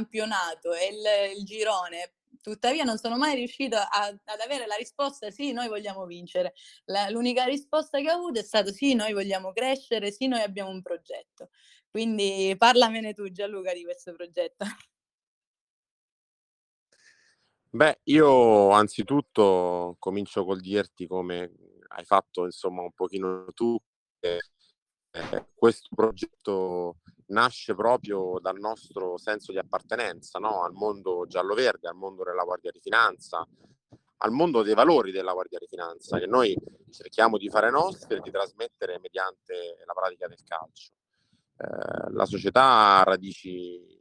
campionato e il, il girone tuttavia non sono mai riuscito a, ad avere la risposta sì, noi vogliamo vincere. La, l'unica risposta che ho avuto è stata sì, noi vogliamo crescere, sì, noi abbiamo un progetto. Quindi parlamene tu Gianluca di questo progetto. Beh, io anzitutto comincio col dirti come hai fatto insomma un pochino tu, eh, questo progetto nasce proprio dal nostro senso di appartenenza no? al mondo giallo-verde, al mondo della Guardia di Finanza, al mondo dei valori della Guardia di Finanza che noi cerchiamo di fare nostri e di trasmettere mediante la pratica del calcio. Eh, la società ha radici,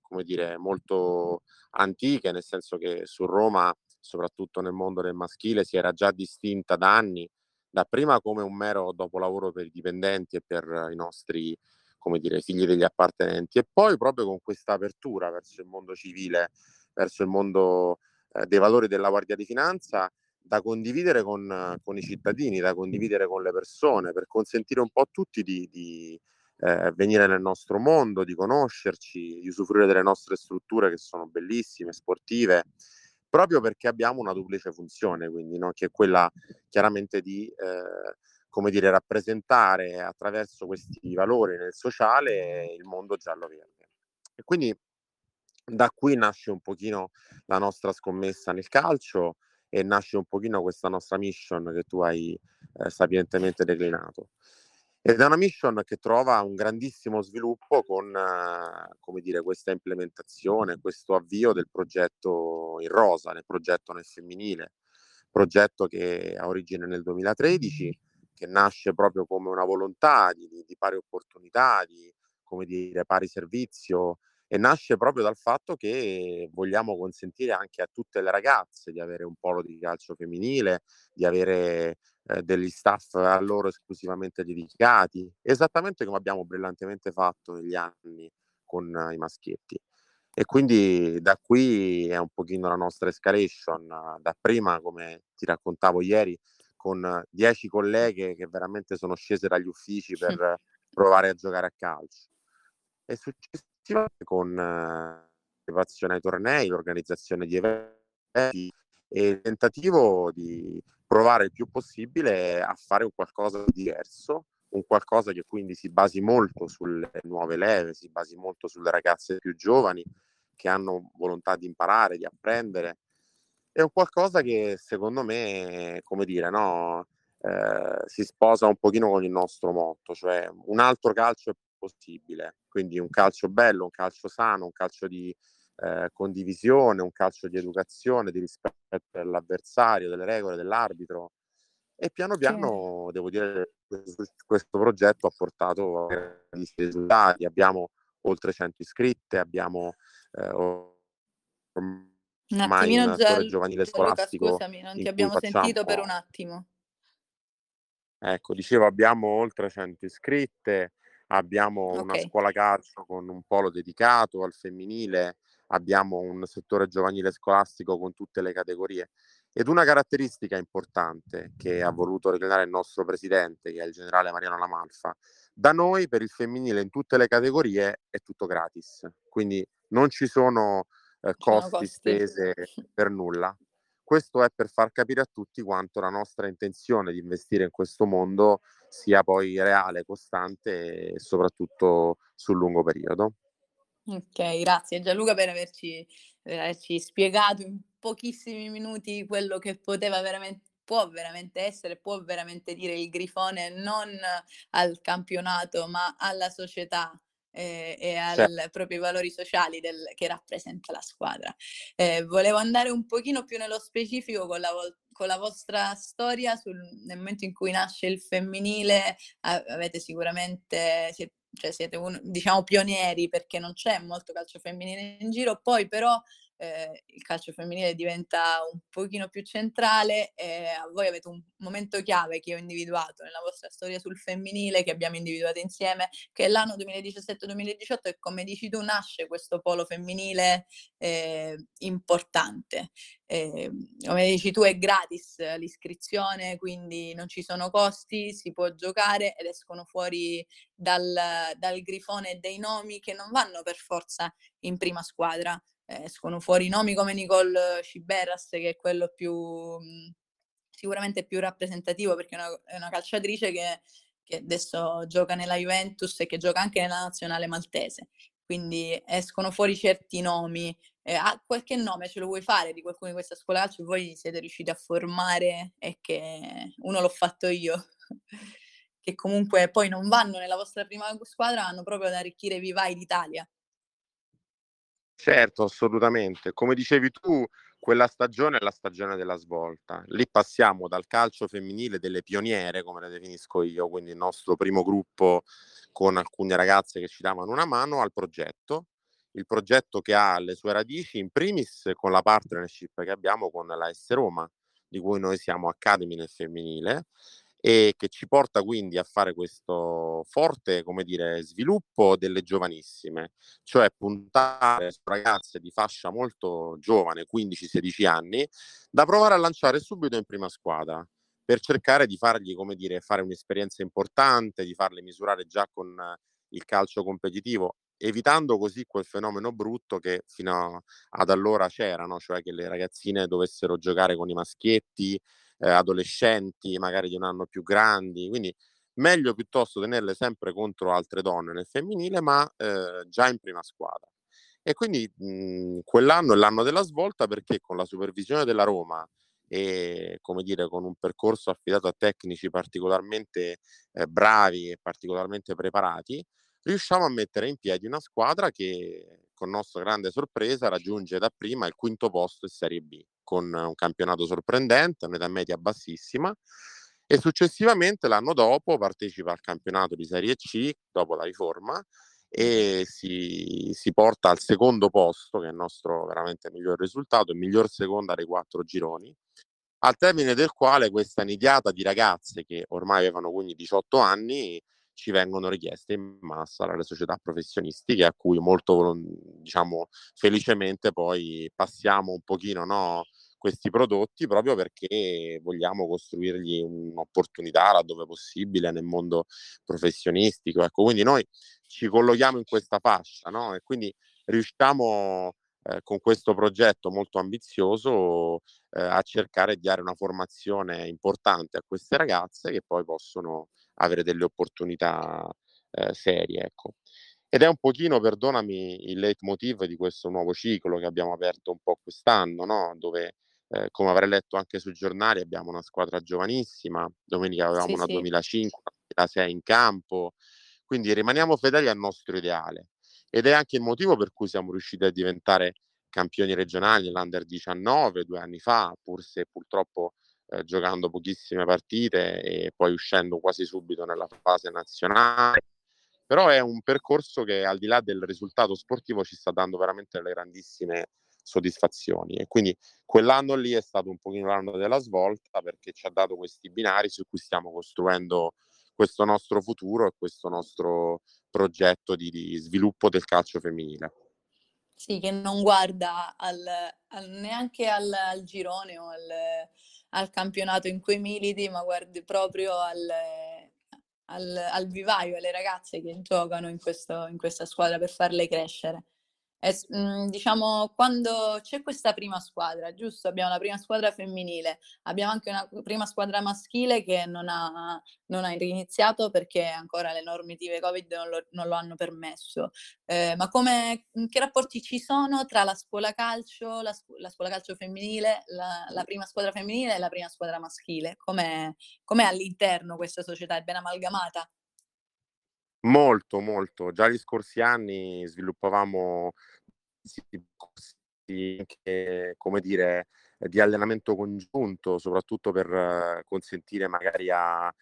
come dire, molto antiche, nel senso che su Roma, soprattutto nel mondo del maschile, si era già distinta da anni, dapprima come un mero dopolavoro per i dipendenti e per i nostri come dire, figli degli appartenenti e poi proprio con questa apertura verso il mondo civile, verso il mondo eh, dei valori della Guardia di Finanza da condividere con, con, i cittadini, da condividere con le persone, per consentire un po' a tutti di, di eh, venire nel nostro mondo, di conoscerci, di usufruire delle nostre strutture che sono bellissime, sportive, proprio perché abbiamo una duplice funzione, quindi no? che è quella chiaramente di eh, come dire, rappresentare attraverso questi valori nel sociale il mondo giallo-verde. E quindi da qui nasce un pochino la nostra scommessa nel calcio e nasce un pochino questa nostra mission che tu hai eh, sapientemente declinato. Ed è una mission che trova un grandissimo sviluppo con eh, dire, questa implementazione, questo avvio del progetto in rosa, nel progetto nel femminile, progetto che ha origine nel 2013 che nasce proprio come una volontà di, di pari opportunità, di come dire, pari servizio e nasce proprio dal fatto che vogliamo consentire anche a tutte le ragazze di avere un polo di calcio femminile, di avere eh, degli staff a loro esclusivamente dedicati, esattamente come abbiamo brillantemente fatto negli anni con eh, i maschietti. E quindi da qui è un pochino la nostra escalation, da prima, come ti raccontavo ieri, con dieci colleghe che veramente sono scese dagli uffici per provare a giocare a calcio. E successivamente con la partecipazione ai tornei, l'organizzazione di eventi e il tentativo di provare il più possibile a fare un qualcosa di diverso, un qualcosa che quindi si basi molto sulle nuove leve, si basi molto sulle ragazze più giovani che hanno volontà di imparare, di apprendere è un qualcosa che secondo me, come dire, no, eh, si sposa un pochino con il nostro motto, cioè un altro calcio è possibile, quindi un calcio bello, un calcio sano, un calcio di eh, condivisione, un calcio di educazione, di rispetto dell'avversario, delle regole, dell'arbitro. E piano piano, sì. devo dire, questo progetto ha portato a risultati. Abbiamo oltre 100 iscritte, abbiamo eh, un attimino un Gial- giovanile scolastico. scusami, non ti abbiamo sentito per un attimo. Ecco, dicevo, abbiamo oltre 100 iscritte, abbiamo okay. una scuola calcio con un polo dedicato al femminile, abbiamo un settore giovanile scolastico con tutte le categorie. Ed una caratteristica importante che ha voluto reclamare il nostro presidente, che è il generale Mariano Lamalfa, da noi per il femminile in tutte le categorie è tutto gratis, quindi non ci sono eh, costi, costi, spese per nulla. Questo è per far capire a tutti quanto la nostra intenzione di investire in questo mondo sia poi reale, costante e soprattutto sul lungo periodo. Ok, grazie Gianluca per averci, per averci spiegato in pochissimi minuti quello che poteva veramente può veramente essere, può veramente dire il Grifone non al campionato ma alla società eh, e ai certo. propri valori sociali del, che rappresenta la squadra. Eh, volevo andare un pochino più nello specifico con la, con la vostra storia, sul, nel momento in cui nasce il femminile, avete sicuramente... Siete, cioè siete un, diciamo pionieri perché non c'è molto calcio femminile in giro, poi però eh, il calcio femminile diventa un pochino più centrale e voi avete un momento chiave che ho individuato nella vostra storia sul femminile, che abbiamo individuato insieme, che è l'anno 2017-2018 e come dici tu nasce questo polo femminile eh, importante. Eh, come dici tu è gratis l'iscrizione, quindi non ci sono costi, si può giocare ed escono fuori dal, dal grifone dei nomi che non vanno per forza in prima squadra, escono fuori nomi come Nicole Ciberras, che è quello più mhmm, sicuramente più rappresentativo perché è una, è una calciatrice che, che, adesso gioca nella Juventus e che gioca anche nella nazionale maltese. Quindi escono fuori certi nomi. Eh, ah, qualche nome ce lo vuoi fare di qualcuno di questa scuola calcio? Voi siete riusciti a formare e che uno l'ho fatto io. che comunque poi non vanno nella vostra prima squadra, vanno proprio ad arricchire i vivai d'Italia. Certo, assolutamente. Come dicevi tu, quella stagione è la stagione della svolta. Lì passiamo dal calcio femminile delle pioniere, come le definisco io, quindi il nostro primo gruppo con alcune ragazze che ci davano una mano, al progetto. Il progetto che ha le sue radici in primis con la partnership che abbiamo con la S Roma, di cui noi siamo Academy nel femminile, e che ci porta quindi a fare questo forte, come dire, sviluppo delle giovanissime, cioè puntare su ragazze di fascia molto giovane, 15-16 anni, da provare a lanciare subito in prima squadra per cercare di fargli, come dire, fare un'esperienza importante, di farle misurare già con il calcio competitivo, evitando così quel fenomeno brutto che fino ad allora c'era, no? cioè che le ragazzine dovessero giocare con i maschietti, eh, adolescenti, magari di un anno più grandi, quindi meglio piuttosto tenerle sempre contro altre donne nel femminile, ma eh, già in prima squadra. E quindi mh, quell'anno è l'anno della svolta perché con la supervisione della Roma e come dire con un percorso affidato a tecnici particolarmente eh, bravi e particolarmente preparati, riusciamo a mettere in piedi una squadra che con nostra grande sorpresa raggiunge dapprima il quinto posto in Serie B con un campionato sorprendente, un'età media bassissima e successivamente l'anno dopo partecipa al campionato di Serie C dopo la riforma e si, si, porta al secondo posto, che è il nostro veramente miglior risultato, il miglior seconda dei quattro gironi, al termine del quale questa nidiata di ragazze che ormai avevano quindi 18 anni ci vengono richieste in massa dalle società professionistiche a cui molto diciamo felicemente poi passiamo un pochino no, questi prodotti proprio perché vogliamo costruirgli un'opportunità laddove possibile nel mondo professionistico. Ecco, quindi noi ci collochiamo in questa fascia no? e quindi riusciamo eh, con questo progetto molto ambizioso eh, a cercare di dare una formazione importante a queste ragazze che poi possono avere delle opportunità eh, serie. Ecco. Ed è un pochino, perdonami, il leitmotiv di questo nuovo ciclo che abbiamo aperto un po' quest'anno, no? dove, eh, come avrei letto anche sui giornali, abbiamo una squadra giovanissima, domenica avevamo sì, una sì. 2005, una 2006 in campo, quindi rimaniamo fedeli al nostro ideale. Ed è anche il motivo per cui siamo riusciti a diventare campioni regionali nell'Under 19 due anni fa, pur se purtroppo eh, giocando pochissime partite e poi uscendo quasi subito nella fase nazionale. Però è un percorso che al di là del risultato sportivo ci sta dando veramente delle grandissime soddisfazioni e quindi quell'anno lì è stato un pochino l'anno della svolta perché ci ha dato questi binari su cui stiamo costruendo questo nostro futuro e questo nostro progetto di, di sviluppo del calcio femminile. Sì, che non guarda al, al, neanche al, al girone o al, campionato in cui militi, ma guardi proprio al vivaio, alle ragazze che giocano in, questo, in questa squadra per farle crescere. E, mh, diciamo, quando c'è questa prima squadra, giusto? Abbiamo la prima squadra femminile, abbiamo anche una prima squadra maschile che non ha, non ha iniziato perché ancora le normative Covid non lo, non lo hanno permesso. Eh, ma come, che rapporti ci sono tra la scuola calcio, la, la scuola calcio femminile, la, la, prima squadra femminile e la prima squadra maschile? Com'è, com'è all'interno questa società? È ben amalgamata? Molto, molto. Già gli scorsi anni sviluppavamo anche, come dire, di allenamento congiunto, soprattutto per consentire magari alle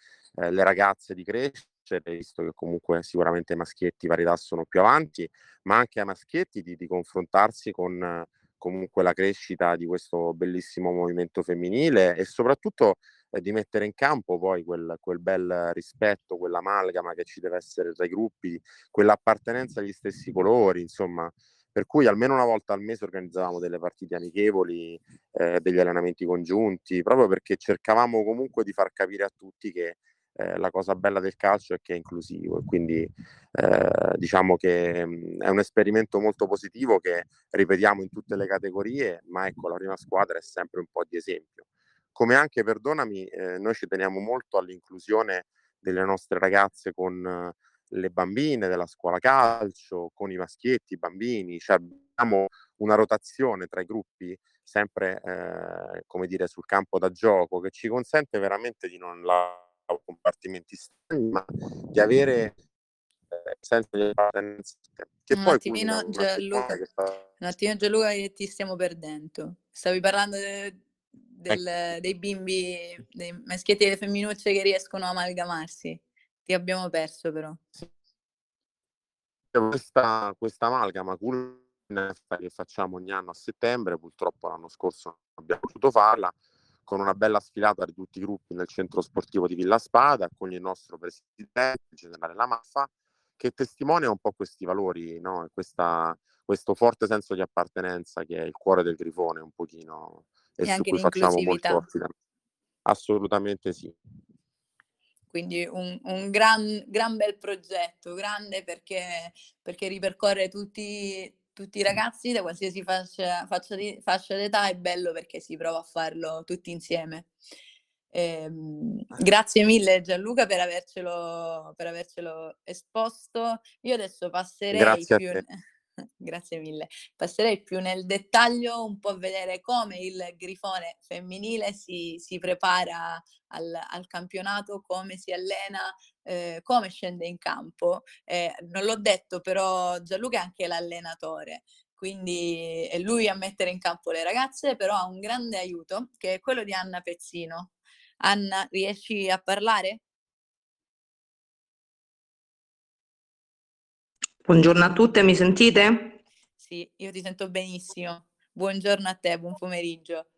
eh, ragazze di crescere, visto che comunque sicuramente i maschietti vari età sono più avanti, ma anche ai maschietti di, di confrontarsi con, comunque la crescita di questo bellissimo movimento femminile e soprattutto di mettere in campo poi quel, quel bel rispetto, quell'amalgama che ci deve essere tra i gruppi, quell'appartenenza agli stessi colori, insomma, per cui almeno una volta al mese organizzavamo delle partite amichevoli, eh, degli allenamenti congiunti, proprio perché cercavamo comunque di far capire a tutti che eh, la cosa bella del calcio è che è inclusivo e quindi eh, diciamo che mh, mm, è un esperimento molto positivo che ripetiamo in tutte le categorie, ma ecco la prima squadra è sempre un po' di esempio. Come anche, perdonami, eh, noi ci teniamo molto all'inclusione delle nostre ragazze con le bambine della scuola calcio, con i maschietti, i bambini, cioè abbiamo una rotazione tra i gruppi sempre, eh, come dire, sul campo da gioco che ci consente veramente di non lavorare compartimenti stagni, ma di avere eh, senso di appartenenza. Che un poi attimino Gianluca, sta... un attimino Gianluca che ti stiamo perdendo. Stavi parlando de, del, ecco. dei bimbi, dei maschietti e delle femminucce che riescono a amalgamarsi. Ti abbiamo perso però. Questa, questa amalgama che facciamo ogni anno a settembre, purtroppo l'anno scorso non abbiamo potuto farla, con una bella sfilata di tutti i gruppi nel centro sportivo di Villa Spada, con il nostro presidente, il generale Lamaffa, che testimonia un po' questi valori, no? Questa, questo forte senso di appartenenza che è il cuore del grifone un pochino e, e su cui facciamo molto affidamento. Assolutamente sì. Quindi un, un gran, gran, bel progetto, grande perché, perché ripercorre tutti, tutti i ragazzi da qualsiasi fascia, fascia, di, fascia d'età è bello perché si prova a farlo tutti insieme. Eh, grazie mille Gianluca per avercelo, per avercelo esposto. Io adesso passerei più... Grazie mille. Passerei più nel dettaglio un po' a vedere come il grifone femminile si, si prepara al, al, campionato, come si allena, eh, come scende in campo. Eh, non l'ho detto, però Gianluca è anche l'allenatore. Quindi è lui a mettere in campo le ragazze, però ha un grande aiuto che è quello di Anna Pezzino. Anna, riesci a parlare? Buongiorno a tutte, mi sentite? Sì, io ti sento benissimo. Buongiorno a te, buon pomeriggio.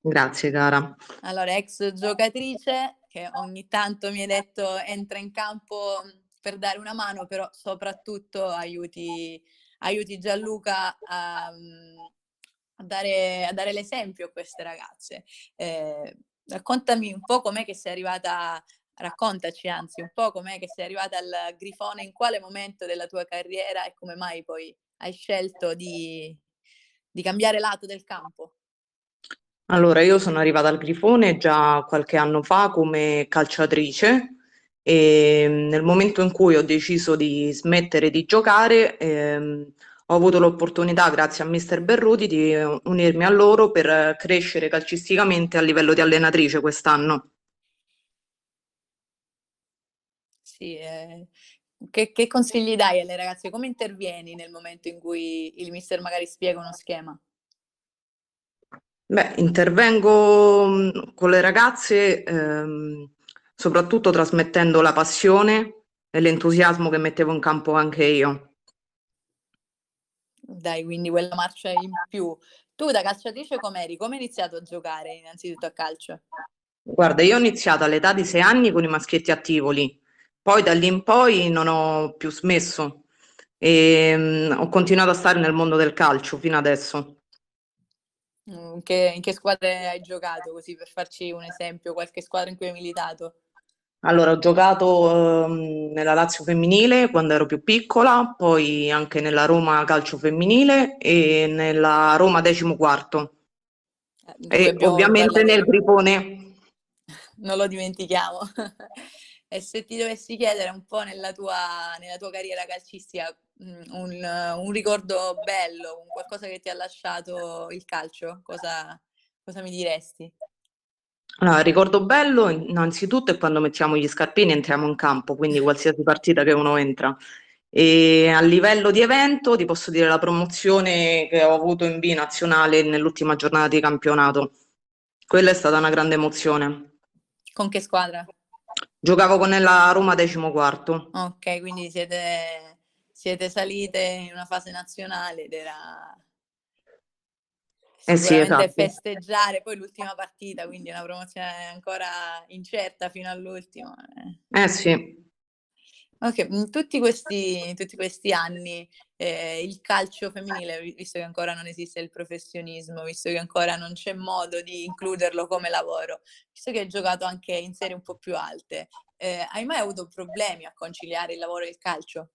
Grazie cara. Allora, ex giocatrice che ogni tanto mi hai detto entra in campo per dare una mano, però soprattutto aiuti, aiuti Gianluca a, a, dare, a, dare, l'esempio a queste ragazze. Eh, raccontami un po' com'è che sei arrivata raccontaci anzi un po' com'è che sei arrivata al Grifone, in quale momento della tua carriera e come mai poi hai scelto di, di cambiare lato del campo. Allora, io sono arrivata al Grifone già qualche anno fa come calciatrice e nel momento in cui ho deciso di smettere di giocare ehm, ho avuto l'opportunità, grazie a mister Berruti, di unirmi a loro per crescere calcisticamente a livello di allenatrice quest'anno. Sì, eh, che, che consigli dai alle ragazze? Come intervieni nel momento in cui il mister magari spiega uno schema? Beh, intervengo mm, con le ragazze ehm, soprattutto trasmettendo la passione e l'entusiasmo che mettevo in campo anche io. Dai, quindi quella marcia in più. Tu da calciatrice com'eri? Come hai iniziato a giocare innanzitutto a calcio? Guarda, io ho iniziato all'età di sei anni con i maschietti a Tivoli poi da lì in poi non ho più smesso e mh, ho continuato a stare nel mondo del calcio fino adesso. In che, in che squadre hai giocato, così per farci un esempio, qualche squadra in cui hai militato? Allora, ho giocato ehm, nella Lazio femminile quando ero più piccola, poi anche nella Roma calcio femminile e nella Roma decimo quarto. Eh, e ovviamente nel Grifone. Non lo dimentichiamo. E se ti dovessi chiedere un po' nella tua, nella tua carriera calcistica mm, un, un, ricordo bello, un qualcosa che ti ha lasciato il calcio, cosa, cosa mi diresti? Allora, ricordo bello innanzitutto è quando mettiamo gli scarpini e entriamo in campo, quindi qualsiasi partita che uno entra. E a livello di evento ti posso dire la promozione che ho avuto in B nazionale nell'ultima giornata di campionato. Quella è stata una grande emozione. Con che squadra? Giocavo con la Roma decimo quarto. Ok, quindi siete, siete salite in una fase nazionale ed era... Eh sì, esatto. festeggiare, poi l'ultima partita, quindi una promozione ancora incerta fino all'ultimo. Eh sì. Ok, in tutti questi, tutti questi anni eh, il calcio femminile, visto che ancora non esiste il professionismo, visto che ancora non c'è modo di includerlo come lavoro, visto che hai giocato anche in serie un po' più alte, eh, hai mai avuto problemi a conciliare il lavoro e il calcio?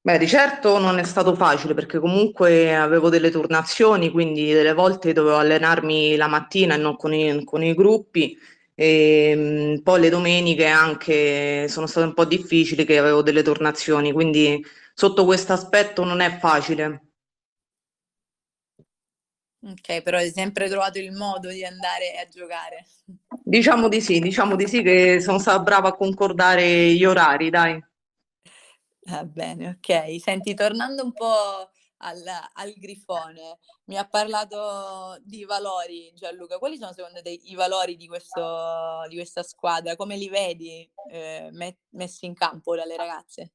Beh, di certo non è stato facile perché comunque avevo delle turnazioni, quindi delle volte dovevo allenarmi la mattina e non con i, con i gruppi. E mh, poi le domeniche anche sono state un po' difficili che avevo delle turnazioni, quindi sotto questo aspetto non è facile. Ok, però hai sempre trovato il modo di andare a giocare. Diciamo di sì, diciamo di sì che sono stata brava a concordare gli orari, dai. Va bene, ok. Senti, tornando un po' al, al grifone, mi ha parlato di valori Gianluca. Quali sono secondo te i valori di, questo, di questa squadra? Come li vedi eh, messi in campo dalle ragazze?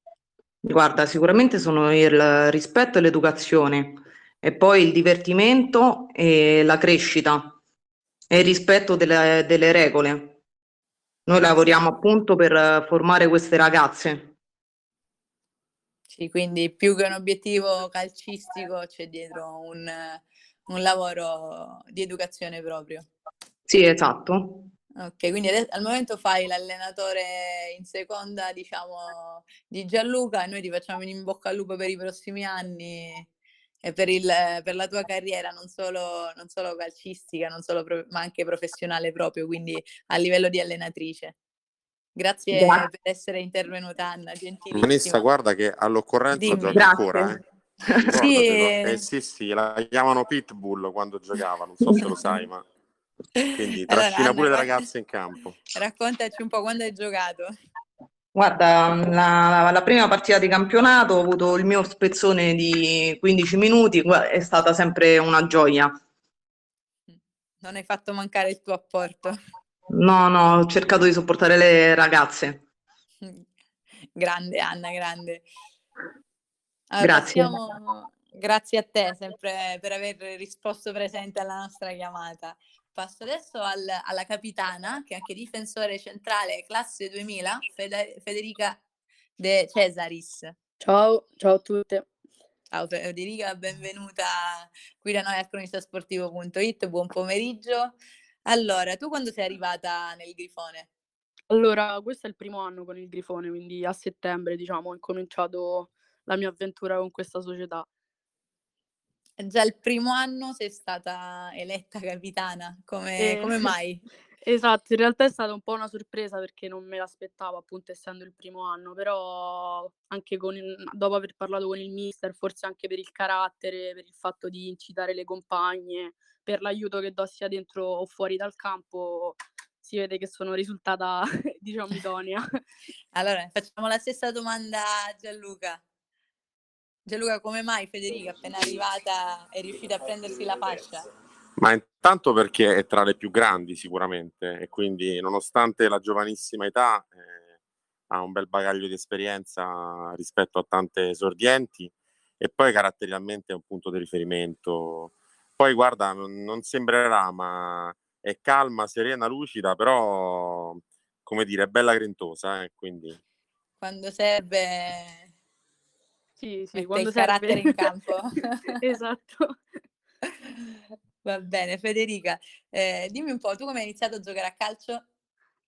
Guarda, sicuramente sono il rispetto e l'educazione, e poi il divertimento e la crescita e il rispetto delle, delle regole. Noi lavoriamo appunto per formare queste ragazze. Sì, quindi più che un obiettivo calcistico c'è dietro un, un lavoro di educazione proprio. Sì, esatto. Ok, quindi al momento fai l'allenatore in seconda, diciamo, di Gianluca e noi ti facciamo in bocca al lupo per i prossimi anni e per, il, per la tua carriera, non solo, non solo calcistica, non solo ma anche professionale proprio, quindi a livello di allenatrice. Grazie Grazie. per essere intervenuta, Anna, Vanessa, gentilissima. guarda che all'occorrenza Dimmi. giochi Grazie. ancora, eh? Sì, Ricordatelo. Eh sì, sì, la chiamano Pitbull quando giocava, non so se lo sai, ma quindi Allora, trascina Anna, pure le ragazze in campo. Raccontaci un po' quando hai giocato. Guarda, la, la prima partita di campionato ho avuto il mio spezzone di 15 minuti, è stata sempre una gioia. Non hai fatto mancare il tuo apporto. No, no, ho cercato di sopportare le ragazze. Grande Anna, grande. Allora, Grazie. passiamo- Grazie a te sempre per aver risposto presente alla nostra chiamata. Passo adesso al- alla capitana, che è anche difensore centrale classe 2000, Fede- Federica De Cesaris. Ciao, ciao a tutte. Ciao Federica, benvenuta qui da noi al cronistasportivo.it, buon pomeriggio. Allora, tu quando sei arrivata nel Grifone? Allora, questo è il primo anno con il Grifone, quindi a settembre, diciamo, ho incominciato la mia avventura con questa società. Già il primo anno sei stata eletta capitana, come, E- come mai? Esatto, in realtà è stata un po' una sorpresa perché non me l'aspettavo, appunto, essendo il primo anno, però anche con il- dopo aver parlato con il mister, forse anche per il carattere, per il fatto di incitare le compagne, per l'aiuto che do sia dentro o fuori dal campo, si vede che sono risultata, diciamo, idonea. Allora, facciamo la stessa domanda a Gianluca. Gianluca, come mai Federica, appena arrivata, è riuscita a prendersi la fascia? Ma intanto perché è tra le più grandi sicuramente e quindi nonostante la giovanissima età eh, ha un bel bagaglio di esperienza rispetto a tante esordienti e poi caratterialmente è un punto di riferimento. Poi guarda, non, non sembrerà, ma è calma, serena, lucida, però come dire, è bella grintosa, eh, quindi Quando serve, Sì, sì, mette quando il carattere serve. in campo. Esatto. Va bene, Federica, eh, dimmi un po', tu come hai iniziato a giocare a calcio?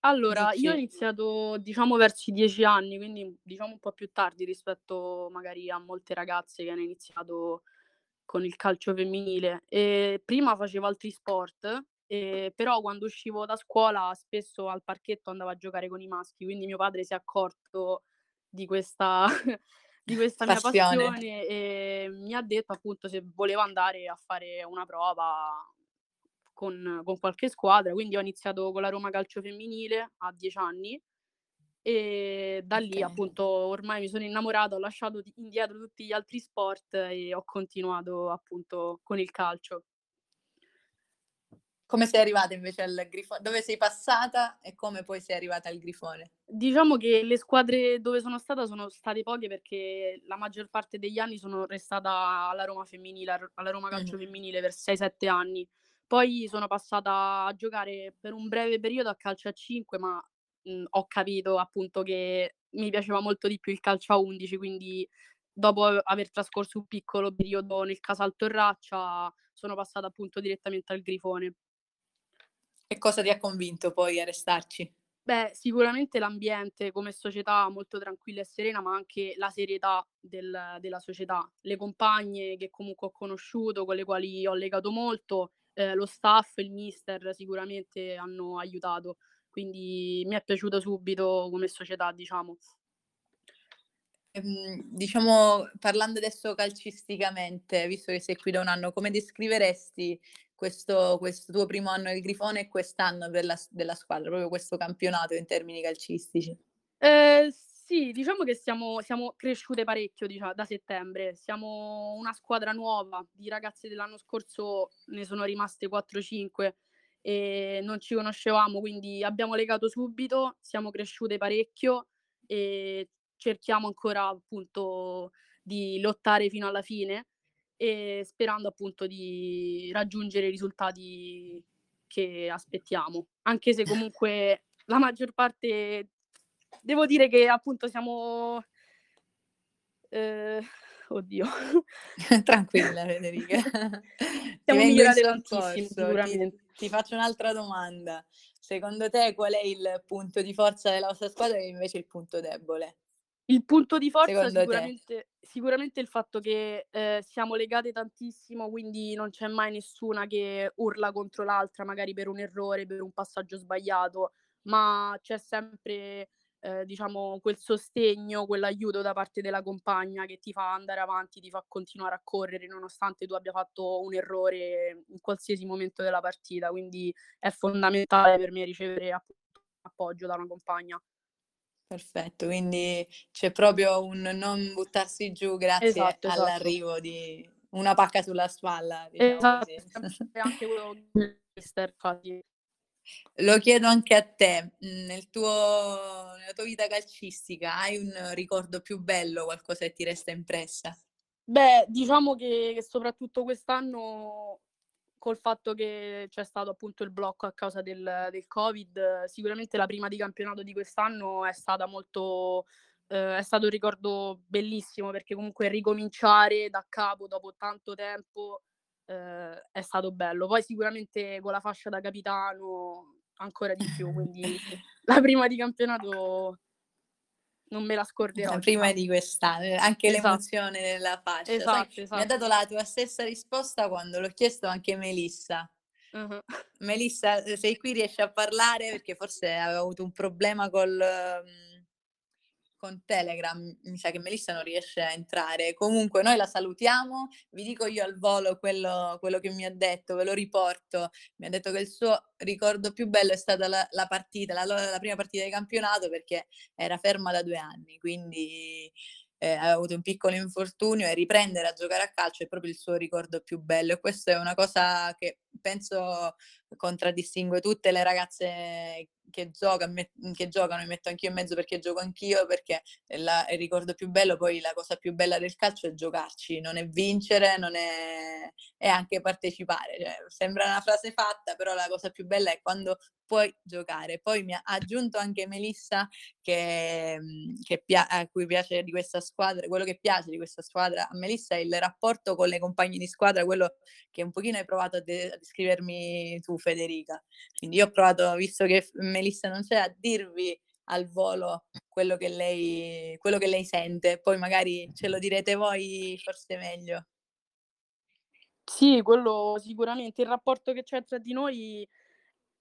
Allora, io ho Dici. iniziato, diciamo, verso i 10 anni, quindi diciamo un po' più tardi rispetto magari a molte ragazze che hanno iniziato con il calcio femminile. E prima facevo altri sport, e però quando uscivo da scuola spesso al parchetto andavo a giocare con i maschi, quindi mio padre si è accorto di questa, di questa mia Passione. passione e mi ha detto appunto se volevo andare a fare una prova con, con qualche squadra, quindi ho iniziato con la Roma Calcio Femminile a 10 anni e da lì Ok. appunto ormai mi sono innamorata, ho lasciato di- indietro tutti gli altri sport e ho continuato appunto con il calcio. Come sei arrivata invece al Grifone? Dove sei passata e come poi sei arrivata al Grifone? Diciamo che le squadre dove sono stata sono state poche perché la maggior parte degli anni sono restata alla Roma femminile, alla Roma Calcio mm-hmm. femminile per 6-7 anni. Poi sono passata a giocare per un breve periodo a calcio a 5, ma mh, mhmm, ho capito appunto che mi piaceva molto di più il calcio a 11, quindi dopo aver trascorso un piccolo periodo nel Casal Torraccia sono passata appunto direttamente al Grifone. E cosa ti ha convinto poi a restarci? Beh, sicuramente l'ambiente come società molto tranquilla e serena, ma anche la serietà del, della società. Le compagne che comunque ho conosciuto, con le quali ho legato molto, eh, lo staff, il mister sicuramente hanno aiutato. Quindi mi è piaciuto subito come società, diciamo. Ehm, diciamo, parlando adesso calcisticamente, visto che sei qui da un anno, come descriveresti questo, questo tuo primo anno del Grifone e quest'anno della, della squadra, proprio questo campionato in termini calcistici? Eh, sì, diciamo che siamo, siamo cresciute parecchio diciamo, da settembre. Siamo una squadra nuova, di ragazze dell'anno scorso ne sono rimaste 4-5 e non ci conoscevamo, quindi abbiamo legato subito, siamo cresciute parecchio e cerchiamo ancora appunto di lottare fino alla fine e sperando appunto di raggiungere i risultati che aspettiamo, anche se comunque la maggior parte devo dire che appunto siamo eh, oddio. Tranquilla Federica. Siamo migliorate tantissimo sicuramente. ti, ti faccio un'altra domanda. Secondo te qual è il punto di forza della vostra squadra e invece il punto debole? Il punto di forza sicuramente, sicuramente, il fatto che eh, siamo legate tantissimo, quindi non c'è mai nessuna che urla contro l'altra, magari per un errore, per un passaggio sbagliato, ma c'è sempre eh, diciamo, quel sostegno, quell'aiuto da parte della compagna che ti fa andare avanti, ti fa continuare a correre nonostante tu abbia fatto un errore in qualsiasi momento della partita. Quindi è fondamentale per me ricevere appoggio da una compagna. Perfetto, quindi c'è proprio un non buttarsi giù grazie esatto, esatto. all'arrivo di una pacca sulla spalla, diciamo esatto, anche quello Lo chiedo anche a te, mhmm, nel tuo, nella tua vita calcistica hai un ricordo più bello, qualcosa che ti resta impressa? Beh, diciamo che, che soprattutto quest'anno col fatto che c'è stato appunto il blocco a causa del, del Covid, sicuramente la prima di campionato di quest'anno è stata molto eh, è stato un ricordo bellissimo perché comunque ricominciare da capo dopo tanto tempo eh, è stato bello. Poi sicuramente con la fascia da capitano ancora di più, quindi la prima di campionato non me la scorderò. Prima diciamo. di quest'anno, anche esatto. l'emozione della fascia. Esatto, Sai, esatto. Mi ha dato la tua stessa risposta quando l'ho chiesto anche Melissa. Uh-huh. Melissa, sei qui, riesci a parlare perché forse aveva avuto un problema col... Con Telegram, mi sa che Melissa non riesce a entrare. Comunque noi la salutiamo, vi dico io al volo quello, quello che mi ha detto, ve lo riporto. Mi ha detto che il suo ricordo più bello è stata la, la partita, la, la prima partita di campionato perché era ferma da due anni, quindi eh, aveva avuto un piccolo infortunio e riprendere a giocare a calcio è proprio il suo ricordo più bello e questa è una cosa che penso contraddistingue tutte le ragazze che, gioca, met- che giocano, mi metto anch'io in mezzo perché gioco anch'io, perché la, il ricordo più bello, poi la cosa più bella del calcio è giocarci, non è vincere, non è, è anche partecipare. Cioè, sembra una frase fatta, però la cosa più bella è quando puoi giocare. Poi mi ha aggiunto anche Melissa che, mhmm, che pia- a cui piace di questa squadra, quello che piace di questa squadra a Melissa è il rapporto con le compagne di squadra, quello che un pochino hai provato a, de- a descrivermi tu Federica. Quindi io ho provato, visto che Melissa non c'è, a dirvi al volo quello che lei, quello che lei sente, poi magari ce lo direte voi forse meglio. Sì, quello sicuramente. Il rapporto che c'è tra di noi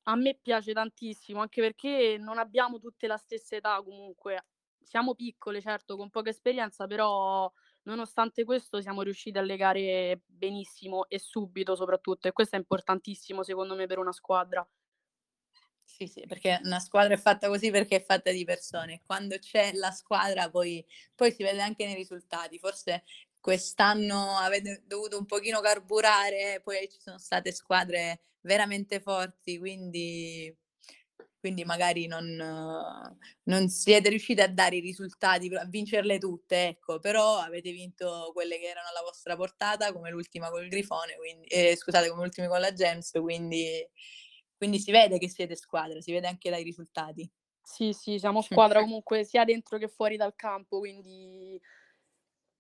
a me piace tantissimo, anche perché non abbiamo tutte la stessa età comunque. Siamo piccole, certo, con poca esperienza, però nonostante questo siamo riusciti a legare benissimo e subito soprattutto e questo è importantissimo secondo me per una squadra. Sì, sì, perché una squadra è fatta così perché è fatta di persone. Quando c'è la squadra poi, poi si vede anche nei risultati. Forse quest'anno avete dovuto un pochino carburare, poi ci sono state squadre veramente forti, quindi, quindi magari non, non siete riusciti a dare i risultati, a vincerle tutte, ecco, però avete vinto quelle che erano alla vostra portata, come l'ultima col Grifone, quindi, eh, scusate, come l'ultima con la Gems, quindi, quindi si vede che siete squadra, si vede anche dai risultati. Sì, sì, siamo squadra comunque sia dentro che fuori dal campo, quindi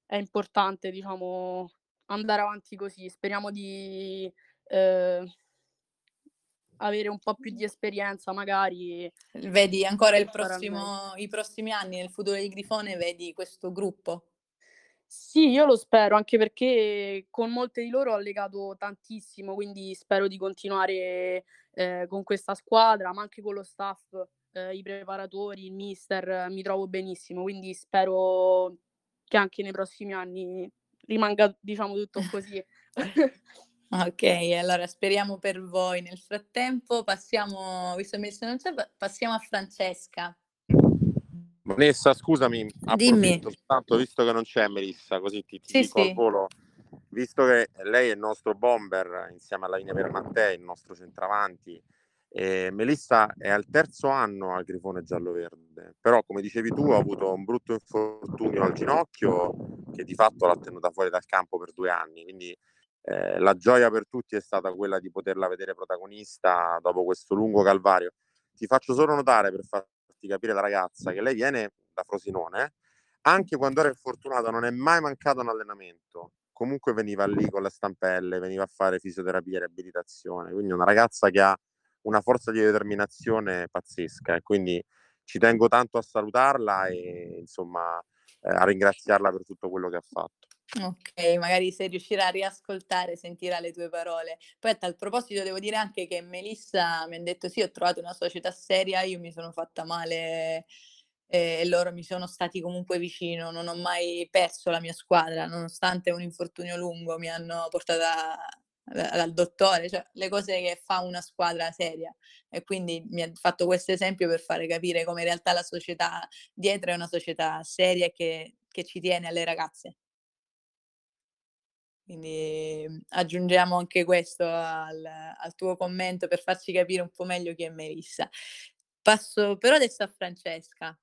è importante, diciamo, andare avanti così. Speriamo di eh, avere un po' più di esperienza, magari. Vedi ancora prossimo, i prossimi anni nel futuro del Grifone, vedi questo gruppo? Sì, io lo spero, anche perché con molte di loro ho legato tantissimo, quindi spero di continuare eh, con questa squadra, ma anche con lo staff, eh, i preparatori, il mister, mi trovo benissimo, quindi spero che anche nei prossimi anni rimanga, diciamo, tutto così. ok, allora speriamo per voi. Nel frattempo passiamo, visto che non c'è, passiamo a Francesca. Vanessa, scusami, Dimmi. Tanto, visto che non c'è Melissa, così ti, ti sì, dico sì. al volo, visto che lei è il nostro bomber insieme alla linea per Mattei, il nostro centravanti, e Melissa è al terzo anno al Grifone giallo-verde, però come dicevi tu ha avuto un brutto infortunio al ginocchio che di fatto l'ha tenuta fuori dal campo per due anni, quindi eh, la gioia per tutti è stata quella di poterla vedere protagonista dopo questo lungo calvario. Ti faccio solo notare per farti capire la ragazza che lei viene da Frosinone, anche quando era infortunata non è mai mancato un allenamento, comunque veniva lì con le stampelle, veniva a fare fisioterapia e riabilitazione, quindi una ragazza che ha una forza di determinazione pazzesca e quindi ci tengo tanto a salutarla e insomma eh, a ringraziarla per tutto quello che ha fatto. Ok, magari se riuscirà a riascoltare sentirà le tue parole. Poi a tal proposito devo dire anche che Melissa mi ha detto sì, ho trovato una società seria, io mi sono fatta male e loro mi sono stati comunque vicino, non ho mai perso la mia squadra, nonostante un infortunio lungo mi hanno portata dal dottore, cioè le cose che fa una squadra seria. E quindi mi ha fatto questo esempio per fare capire come in realtà la società dietro è una società seria che, che ci tiene alle ragazze. Quindi mhmm, aggiungiamo anche questo al, al, tuo commento per farci capire un po' meglio chi è Melissa. Passo però adesso a Francesca.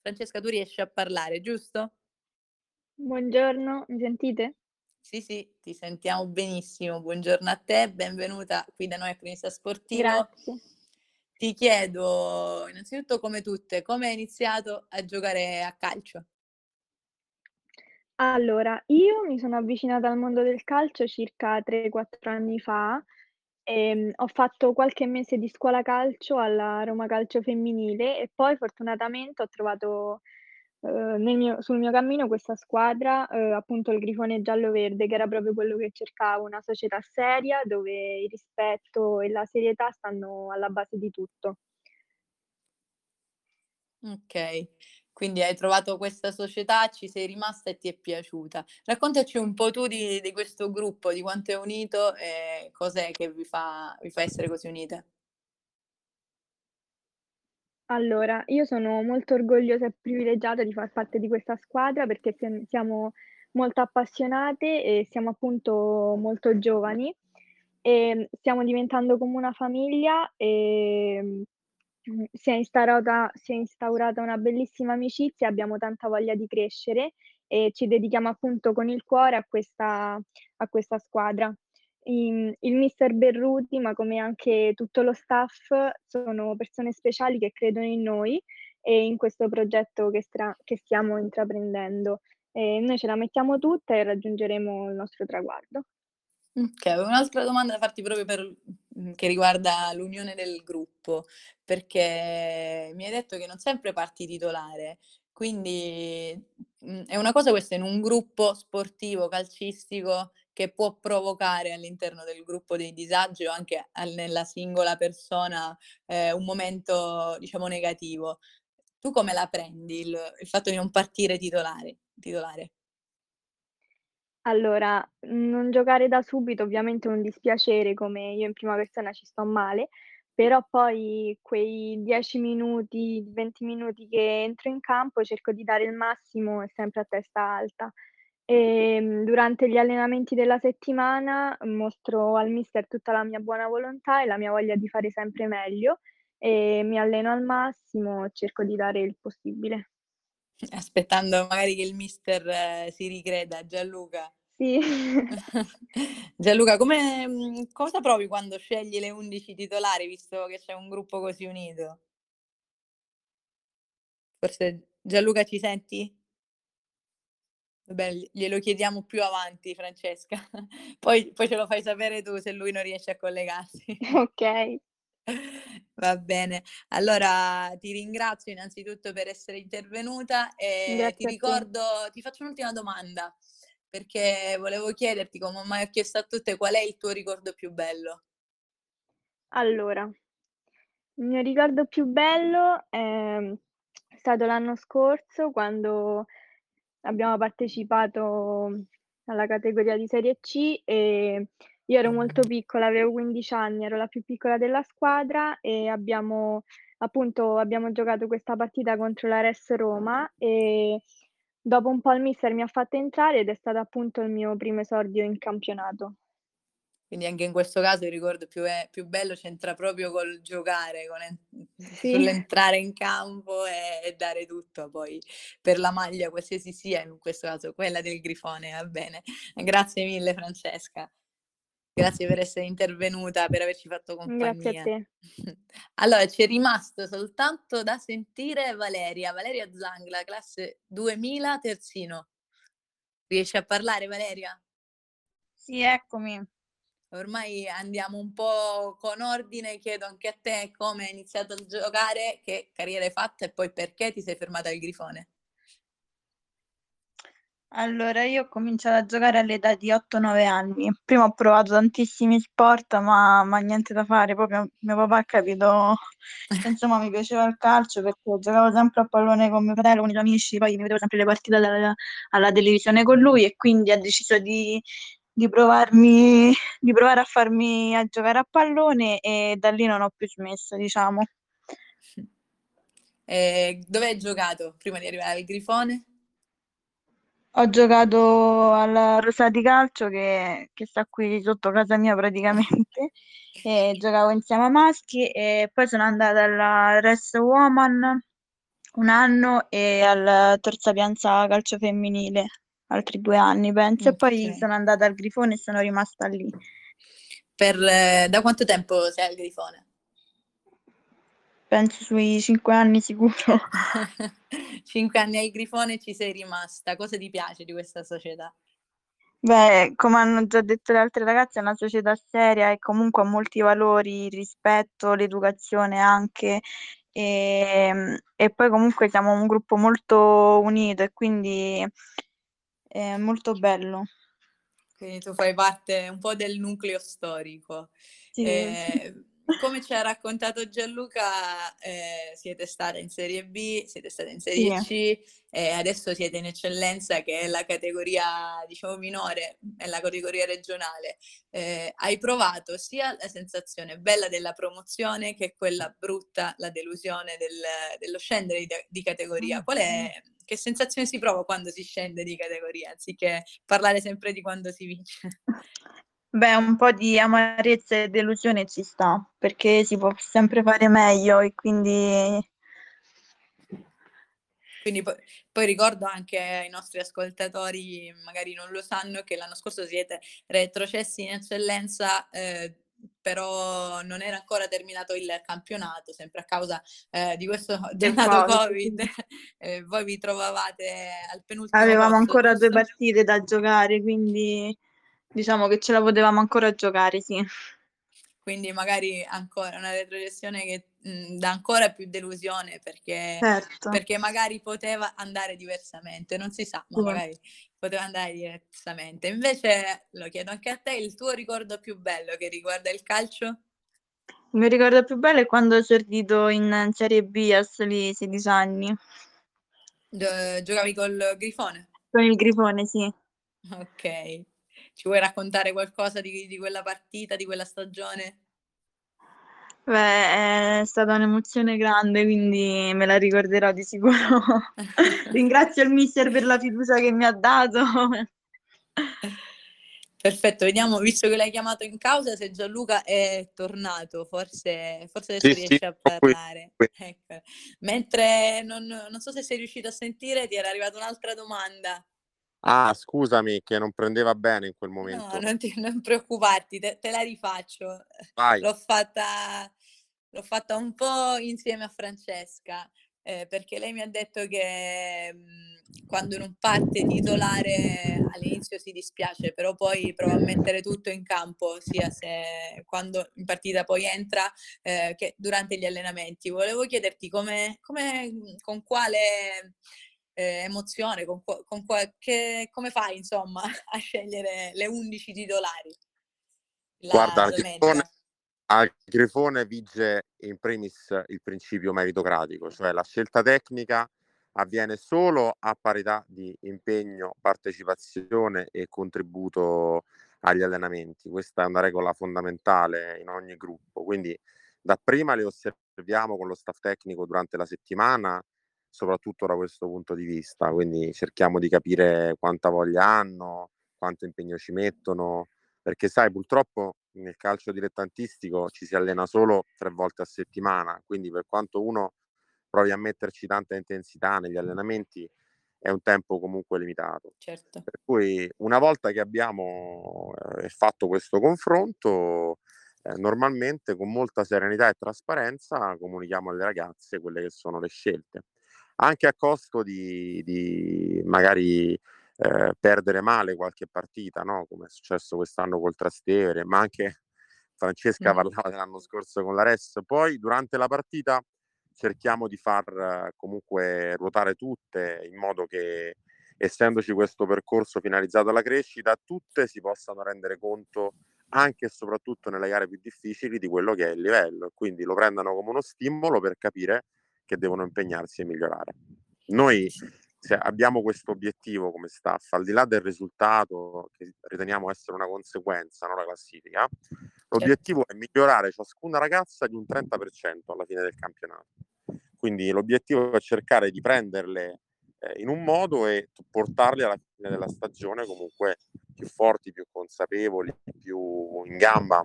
Francesca, tu riesci a parlare, giusto? Buongiorno, mi sentite? Sì, sì, ti sentiamo benissimo. Buongiorno a te, benvenuta qui da noi a Cronista Sportivo. Grazie. Ti chiedo innanzitutto come tutte, come hai iniziato a giocare a calcio? Allora, io mi sono avvicinata al mondo del calcio circa 3-4 anni fa ehm, ho fatto qualche mese di scuola calcio alla Roma Calcio Femminile e poi fortunatamente ho trovato Uhm, nel mio sul mio cammino questa squadra, uhm, appunto il Grifone giallo-verde, che era proprio quello che cercavo, una società seria dove il rispetto e la serietà stanno alla base di tutto. Okay, quindi hai trovato questa società, ci sei rimasta e ti è piaciuta. Raccontaci un po' tu di di questo gruppo, di quanto è unito e cos'è che vi fa vi fa essere così unite. Allora, io sono molto orgogliosa e privilegiata di far parte di questa squadra perché siamo molto appassionate e siamo appunto molto giovani e stiamo diventando come una famiglia e mm, si è instaurata, si è instaurata una bellissima amicizia, abbiamo tanta voglia di crescere e ci dedichiamo appunto con il cuore a questa, a questa squadra il, il mister Berruti, ma come anche tutto lo staff, sono persone speciali che credono in noi e in questo progetto che, stra- che stiamo intraprendendo. E noi ce la mettiamo tutta e raggiungeremo il nostro traguardo. Ok, un'altra domanda da farti proprio per, che riguarda l'unione del gruppo, perché mi hai detto che non sempre parti titolare, quindi mhmm, è una cosa questa in un gruppo sportivo, calcistico, che può provocare all'interno del gruppo dei disagi o anche nella singola persona eh, un momento, diciamo, negativo. Tu come la prendi il, il fatto di non partire titolare? titolare? Allora, non giocare da subito ovviamente è un dispiacere, come io in prima persona ci sto male, però poi quei 10 minuti, 20 minuti che entro in campo cerco di dare il massimo sempre a testa alta e mm, durante gli allenamenti della settimana mostro al mister tutta la mia buona volontà e la mia voglia di fare sempre meglio e mi alleno al massimo, cerco di dare il possibile. Aspettando magari che il mister eh, si ricreda, Gianluca. Sì. Gianluca, come, mm, cosa provi quando scegli le 11 titolari, visto che c'è un gruppo così unito? Forse Gianluca ci senti? Vabbè, glielo chiediamo più avanti, Francesca. Poi, poi ce lo fai sapere tu se lui non riesce a collegarsi. Ok. Va bene, allora ti ringrazio innanzitutto per essere intervenuta e Grazie ti ricordo, ti faccio un'ultima domanda perché volevo chiederti, come ormai ho chiesto a tutte, qual è il tuo ricordo più bello? Allora, il mio ricordo più bello è stato l'anno scorso quando abbiamo partecipato alla categoria di Serie C e io ero molto piccola, avevo 15 anni, ero la più piccola della squadra e abbiamo appunto abbiamo giocato questa partita contro la Res Roma e dopo un po' il mister mi ha fatto entrare ed è stato appunto il mio primo esordio in campionato. Quindi anche in questo caso il ricordo più, è, più bello c'entra proprio col giocare, con en- Sì. sull'entrare in campo e, e dare tutto poi per la maglia, qualsiasi sia, in questo caso quella del Grifone, va bene. Grazie mille Francesca. Grazie per essere intervenuta, per averci fatto Grazie a compagnia. te. Allora, ci è rimasto soltanto da sentire Valeria, Valeria Zangla, classe 2000, terzino. Riesci a parlare, Valeria? Sì, eccomi. Ormai andiamo un po' con ordine, chiedo anche a te come hai iniziato a giocare, che carriera hai fatto e poi perché ti sei fermata al Grifone. Allora, io ho cominciato a giocare all'età di 8-9 anni. Prima ho provato tantissimi sport, ma, ma niente da fare. Poi mio, papà ha capito che insomma mi piaceva il calcio perché giocavo sempre a pallone con mio fratello, con i suoi amici, poi mi vedevo sempre le partite alla, alla televisione con lui e quindi ha deciso di, di provarmi, di provare a farmi a giocare a pallone e da lì non ho più smesso, diciamo. E dove hai giocato prima di arrivare al Grifone? Ho giocato alla Rosati Calcio che, che sta qui sotto casa mia praticamente e giocavo insieme a maschi e poi sono andata alla Rest Woman un anno e al Terza Pianza Calcio Femminile altri due anni penso e poi sono andata al Grifone e sono rimasta lì. Per, eh, da quanto tempo sei al Grifone? Penso sui cinque anni sicuro. Cinque anni al Grifone ci sei rimasta. Cosa ti piace di questa società? Beh, come hanno già detto le altre ragazze, è una società seria e comunque ha molti valori, il rispetto, l'educazione anche. E, e poi comunque siamo un gruppo molto unito e quindi è molto bello. Quindi tu fai parte un po' del nucleo storico. Sì. Eh, come ci ha raccontato Gianluca, eh, siete state in Serie B, siete state in Serie C e adesso siete in eccellenza che è la categoria, diciamo, minore, è la categoria regionale. Eh, hai provato sia la sensazione bella della promozione che quella brutta, la delusione del- dello scendere di, di categoria. Qual è, che sensazione si prova quando si scende di categoria, anziché parlare sempre di quando si vince? Beh, un po' di amarezza e delusione ci sta, perché si può sempre fare meglio e quindi Quindi poi, poi ricordo anche ai nostri ascoltatori, magari non lo sanno, che l'anno scorso siete retrocessi in eccellenza, eh, però non era ancora terminato il campionato, sempre a causa eh, di questo Del dannato Covid. Eh, voi vi trovavate al penultimo avevamo posto, ancora due partite da giocare, quindi diciamo che ce la potevamo ancora giocare, sì. Quindi magari ancora una retrocessione che mh, dà ancora più delusione perché, Certo. perché magari poteva andare diversamente, non si sa, ma Sì. magari poteva andare diversamente. Invece lo chiedo anche a te, il tuo ricordo più bello che riguarda il calcio? Il mio ricordo più bello è quando ho esordito in Serie B a soli 16 anni, Gio- Giocavi col Grifone? con il Grifone, sì. Ok. Ci vuoi raccontare qualcosa di, di quella partita, di quella stagione? Beh, è stata un'emozione grande, quindi me la ricorderò di sicuro. Ringrazio il mister per la fiducia che mi ha dato Perfetto, vediamo, visto che l'hai chiamato in causa, se Gianluca è tornato, forse, forse adesso Sì, riesce sì, a sono qui, parlare. qui. Ecco. Mentre non, non so se sei riuscito a sentire, ti era arrivata un'altra domanda. Ah, scusami che non prendeva bene in quel No, momento. non, ti- non preoccuparti, te, te la rifaccio. Vai. L'ho fatta, l'ho fatta un po' insieme a Francesca, eh, perché lei mi ha detto che mh, quando non parte titolare all'inizio si dispiace, però poi prova a mettere tutto in campo, sia se quando in partita poi entra eh, che durante gli allenamenti. Volevo chiederti come, come- con quale eh, emozione, con, con che- come fai insomma a scegliere le 11 titolari la Guarda, al Grifone, al Grifone vige in primis il principio meritocratico, cioè la scelta tecnica avviene solo a parità di impegno, partecipazione e contributo agli allenamenti. Questa è una regola fondamentale in ogni gruppo. Quindi dapprima le osserviamo con lo staff tecnico durante la settimana, soprattutto da questo punto di vista. Quindi cerchiamo di capire quanta voglia hanno, quanto impegno ci mettono, perché sai, purtroppo nel calcio dilettantistico ci si allena solo tre volte a settimana, quindi per quanto uno provi a metterci tanta intensità negli allenamenti, è un tempo comunque limitato. Certo. Per cui una volta che abbiamo eh, fatto questo confronto, eh, normalmente con molta serenità e trasparenza comunichiamo alle ragazze quelle che sono le scelte, anche a costo di, di magari eh, perdere male qualche partita, no? come è successo quest'anno col Trastevere, ma anche Francesca Mm. parlava dell'anno scorso con la Res. Poi durante la partita cerchiamo di far comunque ruotare tutte in modo che essendoci questo percorso finalizzato alla crescita, tutte si possano rendere conto anche e soprattutto nelle gare più difficili di quello che è il livello, quindi lo prendano come uno stimolo per capire che devono impegnarsi e migliorare. Noi abbiamo questo obiettivo come staff, al di là del risultato che riteniamo essere una conseguenza, no, la classifica, l'obiettivo è migliorare ciascuna ragazza di un 30% alla fine del campionato. Quindi l'obiettivo è cercare di prenderle eh, in un modo e portarle alla fine della stagione comunque più forti, più consapevoli, più in gamba.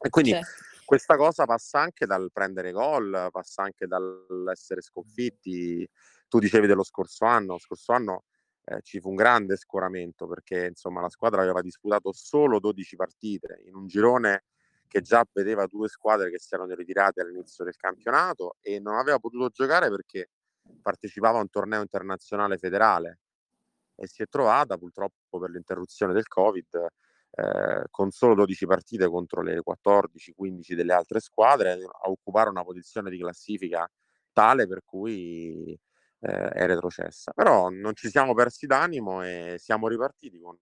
E quindi Certo. Questa cosa passa anche dal prendere gol, passa anche dall'essere sconfitti. Tu dicevi dello scorso anno, lo scorso anno eh, ci fu un grande scoramento perché insomma la squadra aveva disputato solo 12 partite in un girone che già vedeva due squadre che si erano ritirate all'inizio del campionato e non aveva potuto giocare perché partecipava a un torneo internazionale federale e si è trovata purtroppo per l'interruzione del Covid eh, con solo 12 partite contro le 14-15 delle altre squadre a occupare una posizione di classifica tale per cui eh, è retrocessa. Però non ci siamo persi d'animo e siamo ripartiti con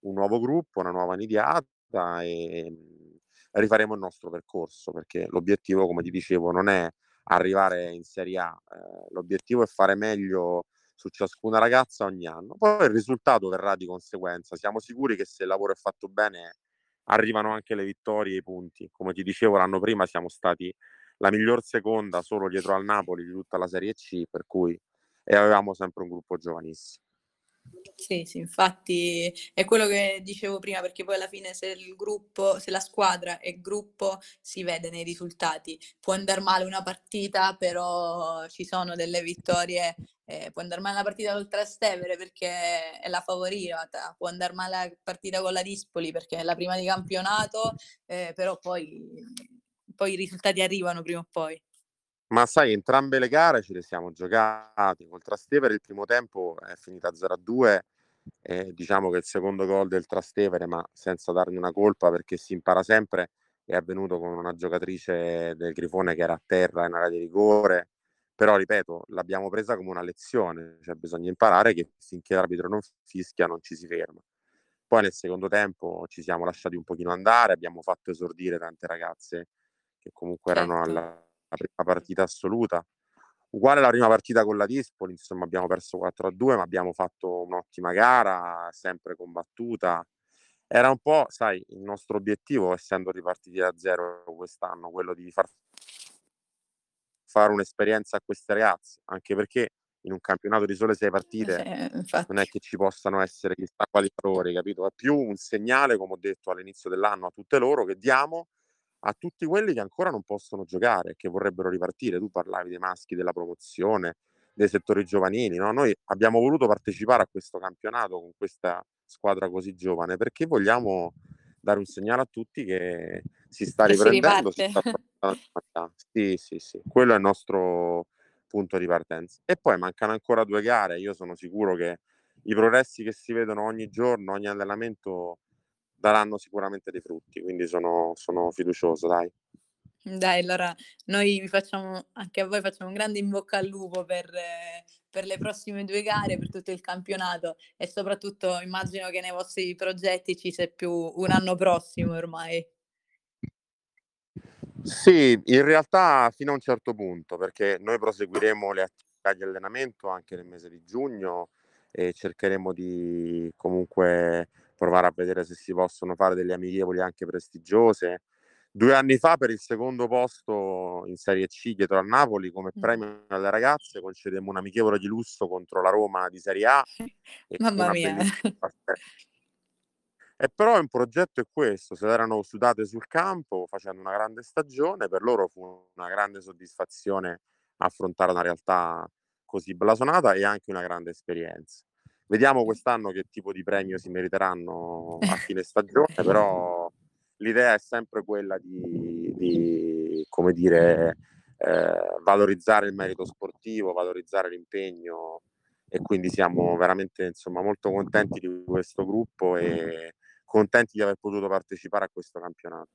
un nuovo gruppo, una nuova nidiata e mh, rifaremo il nostro percorso perché l'obiettivo, come ti dicevo, non è arrivare in Serie A, eh, l'obiettivo è fare meglio su ciascuna ragazza ogni anno. Poi il risultato verrà di conseguenza. Siamo sicuri che se il lavoro è fatto bene arrivano anche le vittorie e i punti. Come ti dicevo l'anno prima siamo stati la miglior seconda solo dietro al Napoli di tutta la Serie C, per cui e avevamo sempre un gruppo giovanissimo. Sì, sì, infatti è quello che dicevo prima, perché poi alla fine se il gruppo, se la squadra è gruppo, si vede nei risultati. Può andare male una partita, però ci sono delle vittorie. eh, può andare male una partita col Trastevere perché è la favorita, può andare male la partita con la Dispoli perché è la prima di campionato, eh, però poi, poi i risultati arrivano prima o poi. Ma sai, entrambe le gare ce le siamo giocate. Col Trastevere il primo tempo è finita 0-2 e diciamo che il secondo gol del Trastevere, ma senza dargli una colpa perché si impara sempre, è avvenuto con una giocatrice del Grifone che era a terra in area di rigore. Però, ripeto, l'abbiamo presa come una lezione, cioè bisogna imparare che finché l'arbitro non fischia non ci si ferma. Poi nel secondo tempo ci siamo lasciati un pochino andare, abbiamo fatto esordire tante ragazze che comunque erano Certo. alla la prima partita assoluta. Uguale la prima partita con la Dispoli, insomma abbiamo perso 4-2, ma abbiamo fatto un'ottima gara, sempre combattuta. Era un po', sai, il nostro obiettivo, essendo ripartiti da zero quest'anno, quello di far fare un'esperienza a queste ragazze, anche perché in un campionato di sole sei partite sì, non è che ci possano essere chissà quali valori, capito? È più un segnale, come ho detto all'inizio dell'anno, a tutte loro che diamo a tutti quelli che ancora non possono giocare, che vorrebbero ripartire. Tu parlavi dei maschi, della promozione, dei settori giovanili, no? Noi abbiamo voluto partecipare a questo campionato con questa squadra così giovane perché vogliamo dare un segnale a tutti che si sta Che si riprendendo, si riparte. sta sì, sì, sì, quello è il nostro punto di partenza. E poi mancano ancora due gare, io sono sicuro che i progressi che si vedono ogni giorno, ogni allenamento daranno sicuramente dei frutti, quindi sono, sono fiducioso, dai. Dai, allora noi vi facciamo, anche a voi facciamo un grande in bocca al lupo per, per le prossime due gare, per tutto il campionato e soprattutto immagino che nei vostri progetti ci sia più un anno prossimo ormai. Sì, in realtà fino a un certo punto, perché noi proseguiremo le attività di allenamento anche nel mese di giugno e cercheremo di comunque provare a vedere se si possono fare delle amichevoli anche prestigiose. Due anni fa per il secondo posto in Serie C dietro al Napoli come premio alle ragazze concedemmo un amichevole di lusso contro la Roma di Serie A Mamma mia. E però un progetto è questo, se l'erano sudate sul campo facendo una grande stagione, per loro fu una grande soddisfazione affrontare una realtà così blasonata e anche una grande esperienza. Vediamo quest'anno che tipo di premio si meriteranno a fine stagione, però l'idea è sempre quella di, di come dire, eh, valorizzare il merito sportivo, valorizzare l'impegno e quindi siamo veramente insomma molto contenti di questo gruppo e contenti di aver potuto partecipare a questo campionato.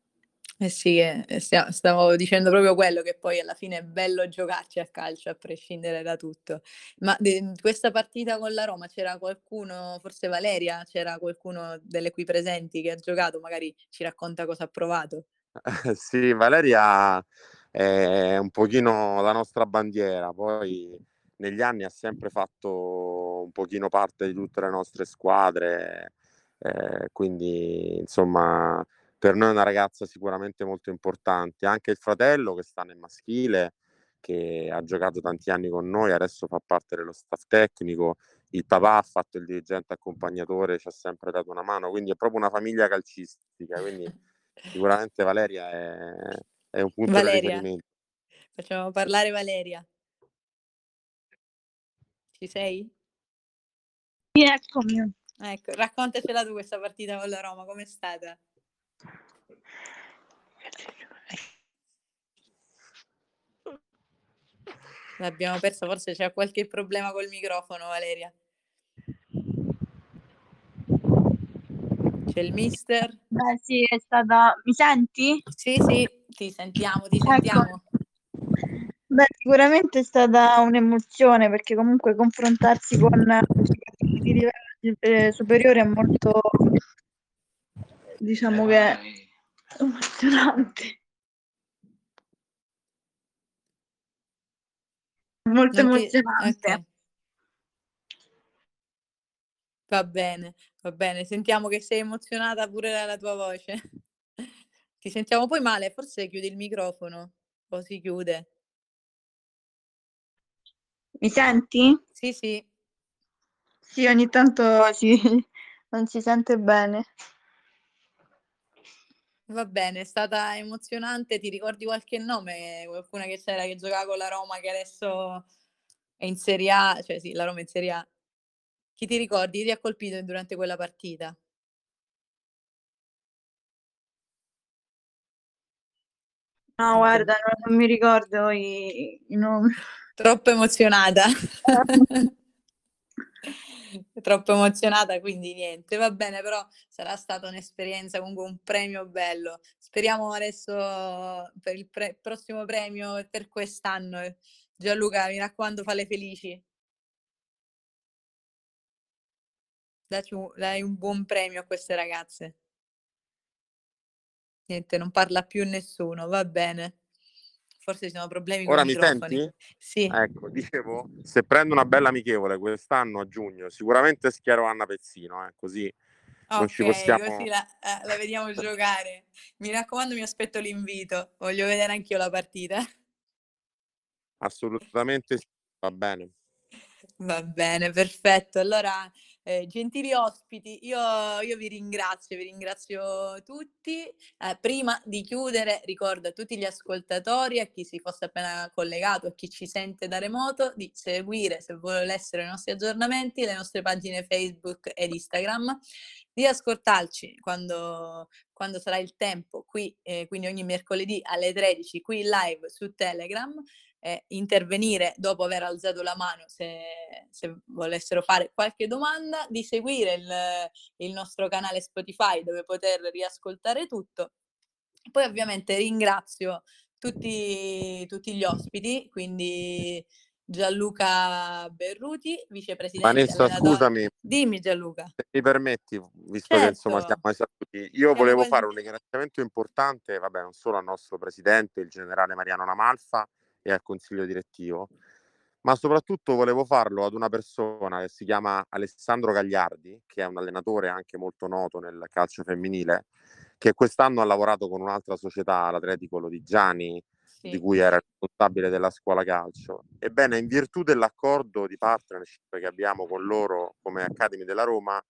Eh sì, eh, stia- stavo dicendo proprio quello che poi alla fine è bello giocarci a calcio a prescindere da tutto. Ma de- questa partita con la Roma c'era qualcuno, forse Valeria, c'era qualcuno delle qui presenti che ha giocato, magari ci racconta cosa ha provato. sì, Valeria è un pochino la nostra bandiera, poi negli anni ha sempre fatto un pochino parte di tutte le nostre squadre, eh, quindi insomma per noi è una ragazza sicuramente molto importante. Anche il fratello che sta nel maschile, che ha giocato tanti anni con noi, adesso fa parte dello staff tecnico, il papà ha fatto il dirigente accompagnatore, ci ha sempre dato una mano, quindi è proprio una famiglia calcistica, quindi sicuramente Valeria è, è un punto di Valeria, riferimento. facciamo parlare Valeria. Ci sei? Sì, eccomi. Ecco, raccontacela tu questa partita con la Roma, com'è stata? L'abbiamo persa, forse c'è qualche problema col microfono, Valeria. C'è il mister? Beh, sì, è stata... Mi senti? Sì, sì, ti sentiamo, ti Ecco. sentiamo. Beh, sicuramente è stata un'emozione perché comunque confrontarsi con di livello eh, superiore è molto, diciamo che emozionante. Molto Non ti- emozionante. ok. Va bene, va bene. Sentiamo che sei emozionata pure dalla tua voce. Ti sentiamo poi male, forse chiudi il microfono o si chiude. Mi senti? Sì, sì, Sì, ogni tanto si, non si sente bene. Va bene, è stata emozionante. Ti ricordi qualche nome? Qualcuna che c'era che giocava con la Roma che adesso è in Serie A, cioè sì, la Roma è in Serie A. Chi ti ricordi? Chi ti ha colpito durante quella partita? No, Ok. guarda, non, non mi ricordo i, i nomi. Troppo emozionata. Troppo emozionata, quindi niente. Va bene, però sarà stata un'esperienza, comunque un premio bello. Speriamo adesso per il pre- prossimo premio per quest'anno. Gianluca, mi raccomando, falle felici. Dacci un- dai un buon premio a queste ragazze. Niente, non parla più nessuno, va bene. Forse ci sono problemi con Ora i mi microfoni. senti? Sì. Ecco, dicevo, se prendo una bella amichevole quest'anno a giugno, sicuramente schiero Anna Pezzino, eh, così non ci Ok, possiamo... così la, eh, la vediamo giocare. Mi raccomando, mi aspetto l'invito. Voglio vedere anch'io la partita. Assolutamente sì, va bene. Va bene, perfetto. Allora, eh, gentili ospiti, io, io, vi ringrazio, vi ringrazio tutti. Eh, prima di chiudere, ricordo a tutti gli ascoltatori, a chi si fosse appena collegato, a chi ci sente da remoto, di seguire, se volessero i nostri aggiornamenti, le nostre pagine Facebook ed Instagram, di ascoltarci quando, quando sarà il tempo qui, eh, quindi ogni mercoledì alle 13 qui live su Telegram eh, intervenire dopo aver alzato la mano se, se, volessero fare qualche domanda, di seguire il, il nostro canale Spotify dove poter riascoltare tutto. Poi ovviamente ringrazio tutti, tutti gli ospiti, quindi Gianluca Berruti, vicepresidente. Vanessa, scusami. Dimmi Gianluca. Se mi permetti, visto certo. che insomma siamo saluti, io siamo volevo quasi... fare un ringraziamento importante, vabbè, non solo al nostro presidente, il generale Mariano Namalfa, e al consiglio direttivo, ma soprattutto volevo farlo ad una persona che si chiama Alessandro Gagliardi, che è un allenatore anche molto noto nel calcio femminile, che quest'anno ha lavorato con un'altra società, l'Atletico Lodigiani, sì. di cui era responsabile della scuola calcio. Ebbene, in virtù dell'accordo di partnership che abbiamo con loro come Academy della Roma,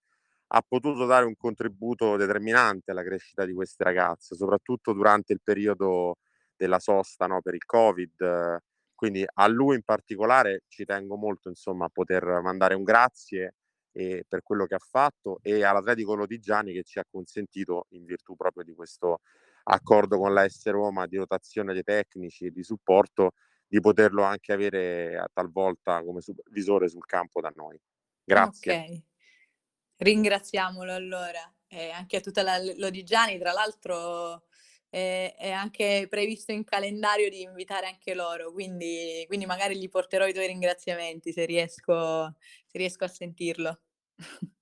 ha potuto dare un contributo determinante alla crescita di queste ragazze, soprattutto durante il periodo della sosta no, per il Covid. Quindi a lui in particolare ci tengo molto insomma, a poter mandare un grazie eh, per quello che ha fatto e all'Atletico Lodigiani che ci ha consentito, in virtù proprio di questo accordo con la S Roma di rotazione dei tecnici e di supporto, di poterlo anche avere talvolta come supervisore sul campo da noi. Grazie. Ok, ringraziamolo allora. E anche a tutta la Lodigiani, tra l'altro è, è, anche previsto in calendario di invitare anche loro, quindi, quindi magari gli porterò i tuoi ringraziamenti se riesco, se riesco a sentirlo.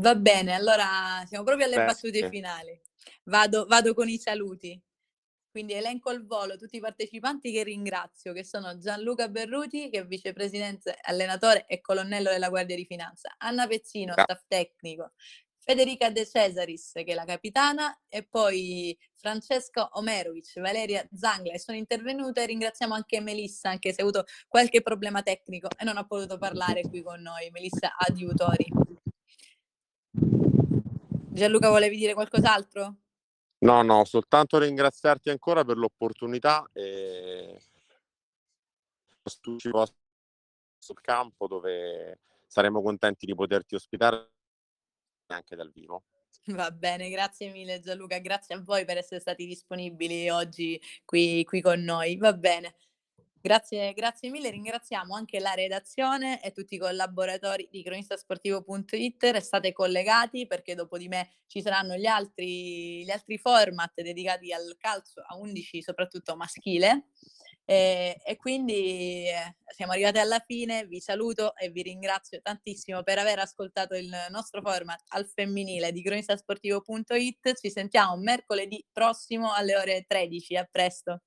Va bene, allora siamo proprio alle Beh, battute finali. Vado, vado con i saluti. Quindi elenco al volo tutti i partecipanti che ringrazio, che sono Gianluca Berruti, che è vicepresidente, allenatore e colonnello della Guardia di Finanza, Anna Pezzino, staff tecnico, Federica De Cesaris, che è la capitana, e poi Francesca Omerovic, Valeria Zangla, e sono intervenute. Ringraziamo anche Melissa, anche se ha avuto qualche problema tecnico e non ha potuto parlare qui con noi. Melissa Adiutori. Gianluca, volevi dire qualcos'altro? No, no, soltanto ringraziarti ancora per l'opportunità e sul campo dove saremo contenti di poterti ospitare anche dal vivo. Va bene, grazie mille Gianluca, grazie a voi per essere stati disponibili oggi qui, qui con noi. Va bene. Grazie, grazie mille, ringraziamo anche la redazione e tutti i collaboratori di cronistasportivo.it, restate collegati perché dopo di me ci saranno gli altri, gli altri format dedicati al calcio a 11, soprattutto maschile. E, e quindi eh, siamo arrivati alla fine, vi saluto e vi ringrazio tantissimo per aver ascoltato il nostro format al femminile di cronistasportivo.it. Ci sentiamo mercoledì prossimo alle ore 13. A presto.